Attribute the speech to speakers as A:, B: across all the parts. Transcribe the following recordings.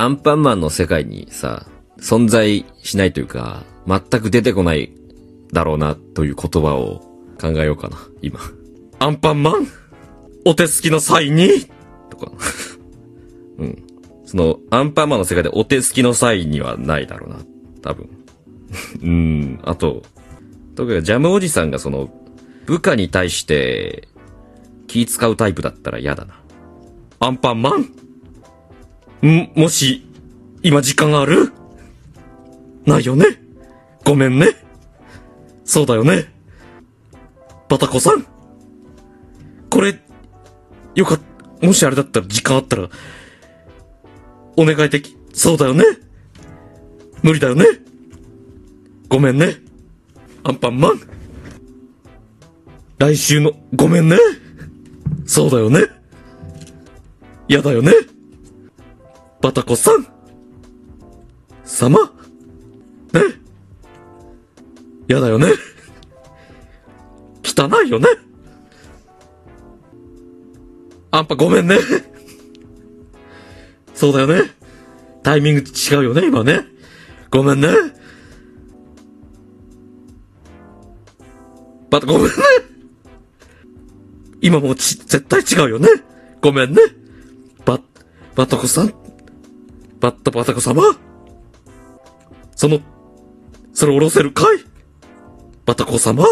A: アンパンマンの世界にさ、存在しないというか、全く出てこないだろうなという言葉を考えようかな、今。アンパンマン？お手すきの際に？とか。うん。その、アンパンマンの世界でお手すきの際にはないだろうな、多分。うん、あと、特にジャムおじさんがその、部下に対して気使うタイプだったら嫌だな。アンパンマン？ん、もし、今時間がある？ないよね？ごめんね？そうだよね？バタコさん？これ、よかっ、もしあれだったら時間あったら、お願いでき、そうだよね？無理だよね？ごめんね？アンパンマン？来週の、ごめんね？そうだよね？やだよね？バタコさん。様？ね？やだよね？汚いよね？アンパごめんね。そうだよね。タイミング違うよね、今ね。ごめんね。バタごめんね。今もうち、絶対違うよね。ごめんね。バ、バタコさん。バッタバタコ様？その、それ下ろせるかい？バタコ様？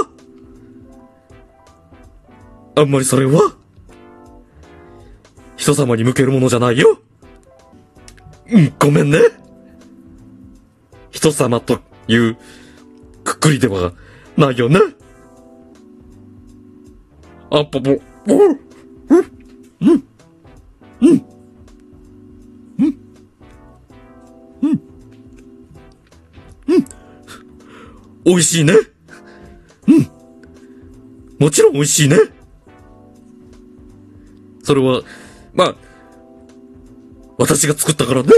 A: あんまりそれは、人様に向けるものじゃないよ？うん、ごめんね。人様というくくりではないよね？あっぽぽ、うん、うん、うん、美味しいね。うん。もちろん美味しいね。それは、まあ、私が作ったからね。